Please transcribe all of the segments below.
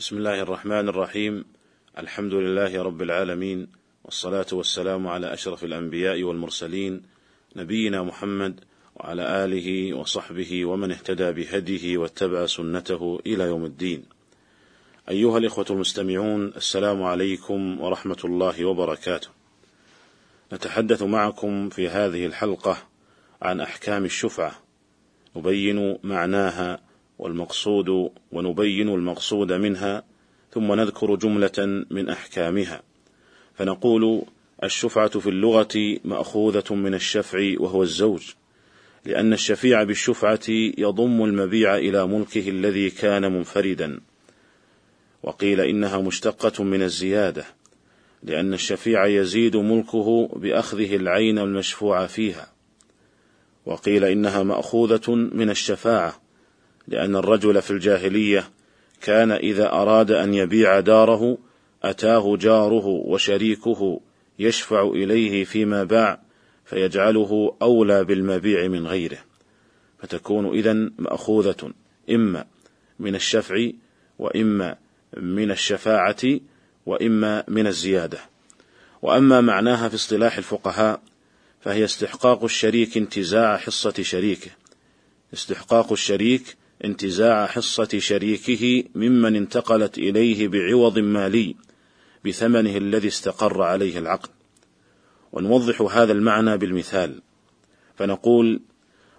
بسم الله الرحمن الرحيم الحمد لله رب العالمين والصلاة والسلام على أشرف الأنبياء والمرسلين نبينا محمد وعلى آله وصحبه ومن اهتدى بهديه واتبع سنته إلى يوم الدين. أيها الإخوة المستمعون السلام عليكم ورحمة الله وبركاته. نتحدث معكم في هذه الحلقة عن أحكام الشفعة نبين معناها والمقصود ونبين المقصود منها ثم نذكر جملة من أحكامها. فنقول الشفعة في اللغة مأخوذة من الشفع وهو الزوج لأن الشفيع بالشفعة يضم المبيع إلى ملكه الذي كان منفردا. وقيل إنها مشتقة من الزيادة لأن الشفيع يزيد ملكه بأخذه العين المشفوع فيها. وقيل إنها مأخوذة من الشفاعة لأن الرجل في الجاهلية كان إذا أراد أن يبيع داره أتاه جاره وشريكه يشفع إليه فيما باع فيجعله أولى بالمبيع من غيره. فتكون إذا مأخوذة إما من الشفع وإما من الشفاعة وإما من الزيادة. وأما معناها في اصطلاح الفقهاء فهي استحقاق الشريك انتزاع حصة شريكه. استحقاق الشريك انتزاع حصة شريكه ممن انتقلت إليه بعوض مالي بثمنه الذي استقر عليه العقد. ونوضح هذا المعنى بالمثال. فنقول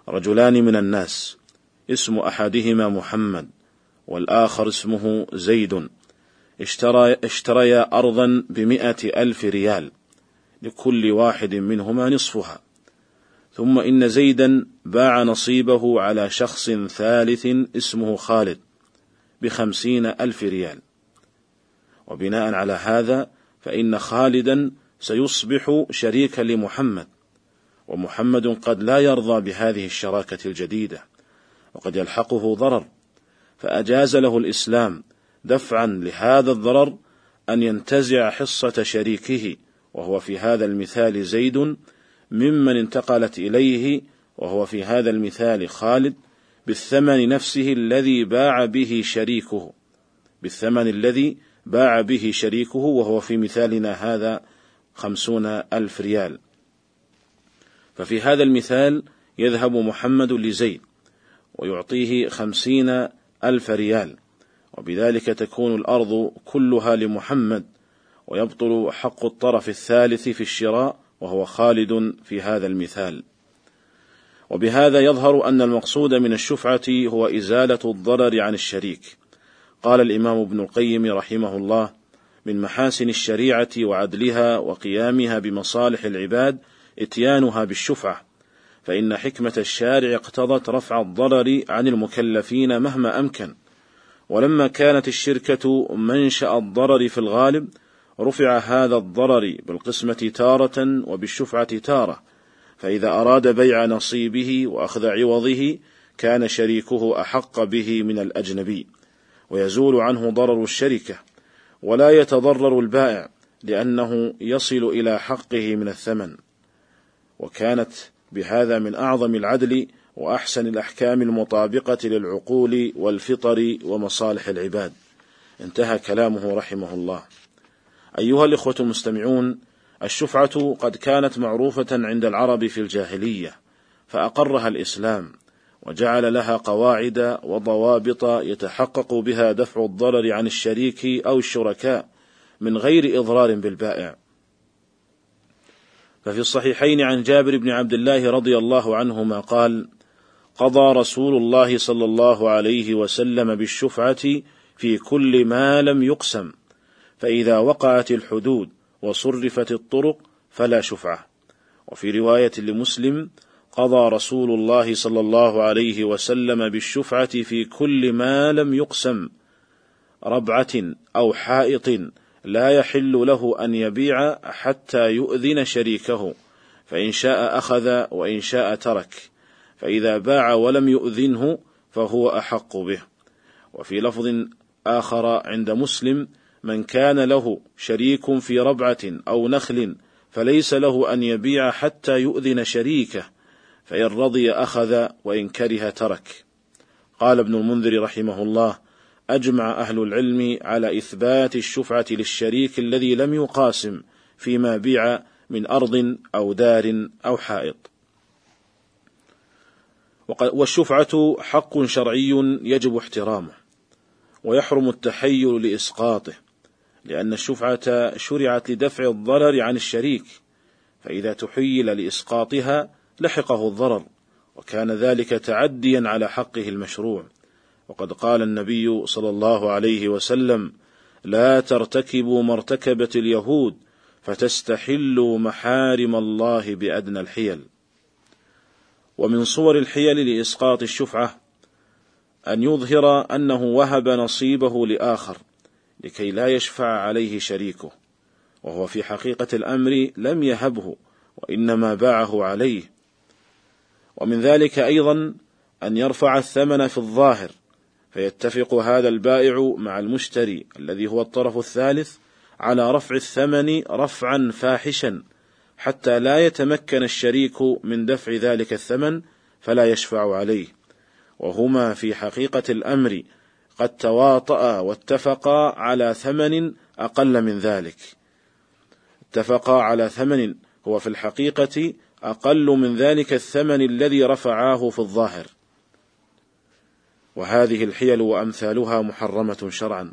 رجلان من الناس اسم أحدهما محمد والآخر اسمه زيد. اشترى اشتريا أرضا بمئة ألف ريال لكل واحد منهما نصفها. ثم إن زيدا باع نصيبه على شخص ثالث اسمه خالد بخمسين ألف ريال. وبناء على هذا فإن خالدا سيصبح شريكا لمحمد ومحمد قد لا يرضى بهذه الشراكة الجديدة وقد يلحقه ضرر فأجاز له الإسلام دفعا لهذا الضرر أن ينتزع حصة شريكه وهو في هذا المثال زيد ممن انتقلت إليه وهو في هذا المثال خالد بالثمن نفسه الذي باع به شريكه. بالثمن الذي باع به شريكه وهو في مثالنا هذا خمسون ألف ريال. ففي هذا المثال يذهب محمد لزيد ويعطيه خمسين ألف ريال. وبذلك تكون الأرض كلها لمحمد ويبطل حق الطرف الثالث في الشراء وهو خالد في هذا المثال. وبهذا يظهر أن المقصود من الشفعة هو إزالة الضرر عن الشريك. قال الإمام ابن القيم رحمه الله من محاسن الشريعة وعدلها وقيامها بمصالح العباد إتيانها بالشفعة فإن حكمة الشارع اقتضت رفع الضرر عن المكلفين مهما أمكن. ولما كانت الشركة منشأ الضرر في الغالب رفع هذا الضرر بالقسمة تارة وبالشفعة تارة فإذا أراد بيع نصيبه وأخذ عوضه كان شريكه أحق به من الأجنبي ويزول عنه ضرر الشركة ولا يتضرر البائع لأنه يصل إلى حقه من الثمن. وكانت بهذا من أعظم العدل وأحسن الأحكام المطابقة للعقول والفطر ومصالح العباد. انتهى كلامه رحمه الله. أيها الإخوة المستمعون الشفعة قد كانت معروفة عند العرب في الجاهلية فأقرها الإسلام وجعل لها قواعد وضوابط يتحقق بها دفع الضرر عن الشريك أو الشركاء من غير إضرار بالبائع. ففي الصحيحين عن جابر بن عبد الله رضي الله عنهما قال قضى رسول الله صلى الله عليه وسلم بالشفعة في كل ما لم يقسم فإذا وقعت الحدود وصرفت الطرق فلا شفعة. وفي رواية لمسلم قضى رسول الله صلى الله عليه وسلم بالشفعة في كل ما لم يقسم ربعة أو حائط لا يحل له أن يبيع حتى يؤذن شريكه فإن شاء أخذ وإن شاء ترك فإذا باع ولم يؤذنه فهو أحق به. وفي لفظ آخر عند مسلم من كان له شريك في ربعة أو نخل فليس له أن يبيع حتى يؤذن شريكه فإن رضي أخذ وإن كره ترك. قال ابن المنذر رحمه الله أجمع أهل العلم على إثبات الشفعة للشريك الذي لم يقاسم فيما بيع من أرض أو دار أو حائط. والشفعة حق شرعي يجب احترامه ويحرم التحيل لإسقاطه. لأن الشفعة شرعت لدفع الضرر عن الشريك فإذا تحيل لإسقاطها لحقه الضرر وكان ذلك تعديا على حقه المشروع. وقد قال النبي صلى الله عليه وسلم لا ترتكبوا ما ارتكبت اليهود فتستحلوا محارم الله بأدنى الحيل. ومن صور الحيل لإسقاط الشفعة أن يظهر أنه وهب نصيبه لآخر. لكي لا يشفع عليه شريكه وهو في حقيقة الأمر لم يهبه وإنما باعه عليه. ومن ذلك أيضا أن يرفع الثمن في الظاهر فيتفق هذا البائع مع المشتري الذي هو الطرف الثالث على رفع الثمن رفعا فاحشا حتى لا يتمكن الشريك من دفع ذلك الثمن فلا يشفع عليه. وهما في حقيقة الأمر قد تواطأ واتفقا على ثمن أقل من ذلك. اتفقا على ثمن هو في الحقيقة أقل من ذلك الثمن الذي رفعاه في الظاهر. وهذه الحيل وأمثالها محرمة شرعا.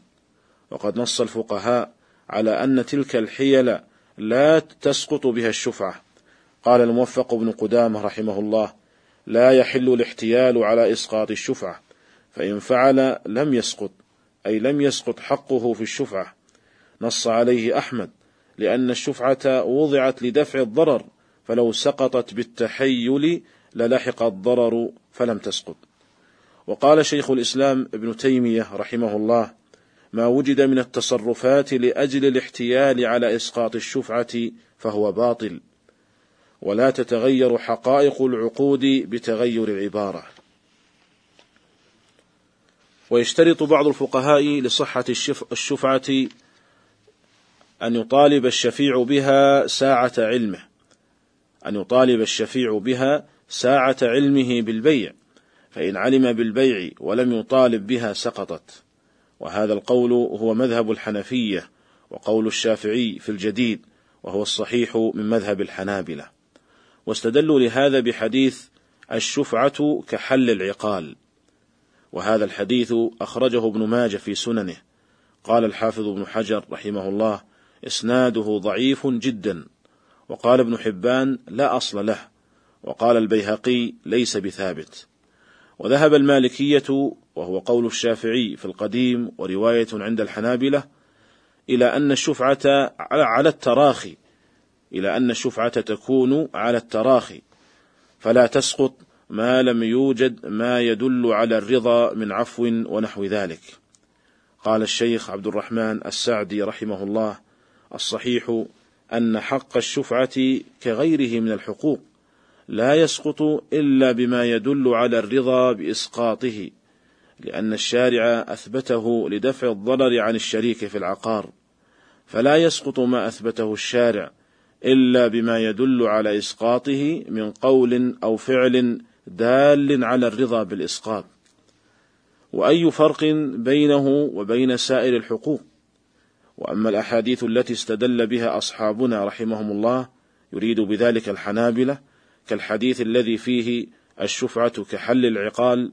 وقد نص الفقهاء على أن تلك الحيل لا تسقط بها الشفعة. قال الموفق بن قدامة رحمه الله لا يحل الاحتيال على إسقاط الشفعة. فإن فعل لم يسقط أي لم يسقط حقه في الشفعة. نص عليه أحمد لأن الشفعة وضعت لدفع الضرر فلو سقطت بالتحيل للحق الضرر فلم تسقط. وقال شيخ الإسلام ابن تيمية رحمه الله ما وجد من التصرفات لأجل الاحتيال على إسقاط الشفعة فهو باطل ولا تتغير حقائق العقود بتغير العبارة. ويشترط بعض الفقهاء لصحة الشفعة أن يطالب الشفيع بها ساعة علمه أن يطالب الشفيع بها ساعة علمه بالبيع فإن علم بالبيع ولم يطالب بها سقطت. وهذا القول هو مذهب الحنفية وقول الشافعي في الجديد وهو الصحيح من مذهب الحنابلة. واستدلوا لهذا بحديث الشفعة كحل العقال. وهذا الحديث أخرجه ابن ماجه في سننه. قال الحافظ ابن حجر رحمه الله إسناده ضعيف جدا. وقال ابن حبان لا أصل له. وقال البيهقي ليس بثابت. وذهب المالكية وهو قول الشافعي في القديم ورواية عند الحنابلة إلى أن الشفعة على التراخي إلى أن الشفعة تكون على التراخي فلا تسقط ما لم يوجد ما يدل على الرضا من عفو ونحو ذلك. قال الشيخ عبد الرحمن السعدي رحمه الله الصحيح أن حق الشفعة كغيره من الحقوق لا يسقط إلا بما يدل على الرضا بإسقاطه لأن الشارع أثبته لدفع الضرر عن الشريك في العقار. فلا يسقط ما أثبته الشارع إلا بما يدل على إسقاطه من قول أو فعل دال على الرضا بالإسقاط. وأي فرق بينه وبين سائر الحقوق. وأما الأحاديث التي استدل بها أصحابنا رحمهم الله يريد بذلك الحنابلة كالحديث الذي فيه الشفعة كحل العقال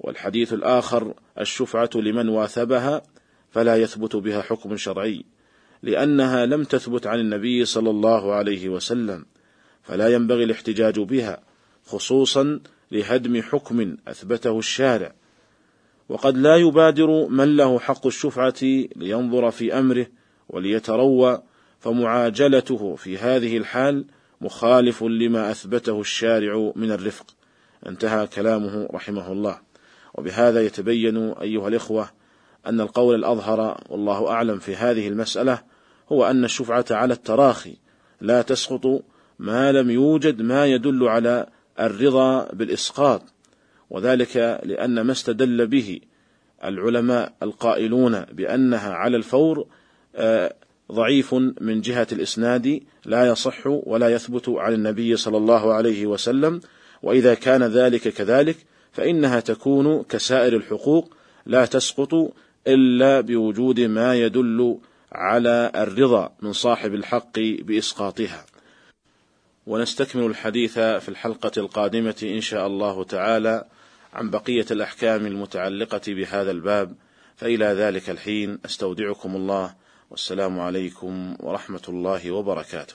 والحديث الآخر الشفعة لمن واثبها فلا يثبت بها حكم شرعي لأنها لم تثبت عن النبي صلى الله عليه وسلم فلا ينبغي الاحتجاج بها خصوصا لهدم حكم أثبته الشارع. وقد لا يبادر من له حق الشفعة لينظر في أمره وليتروى فمعاجلته في هذه الحال مخالف لما أثبته الشارع من الرفق. انتهى كلامه رحمه الله. وبهذا يتبين أيها الإخوة أن القول الأظهر والله أعلم في هذه المسألة هو أن الشفعة على التراخي لا تسقط ما لم يوجد ما يدل على الرضا بالإسقاط وذلك لأن ما استدل به العلماء القائلون بأنها على الفور آه، ضعيف من جهة الإسناد لا يصح ولا يثبت عن النبي صلى الله عليه وسلم وإذا كان ذلك كذلك فإنها تكون كسائر الحقوق لا تسقط إلا بوجود ما يدل على الرضا من صاحب الحق بإسقاطها. ونستكمل الحديث في الحلقة القادمة إن شاء الله تعالى عن بقية الأحكام المتعلقة بهذا الباب. فإلى ذلك الحين أستودعكم الله والسلام عليكم ورحمة الله وبركاته.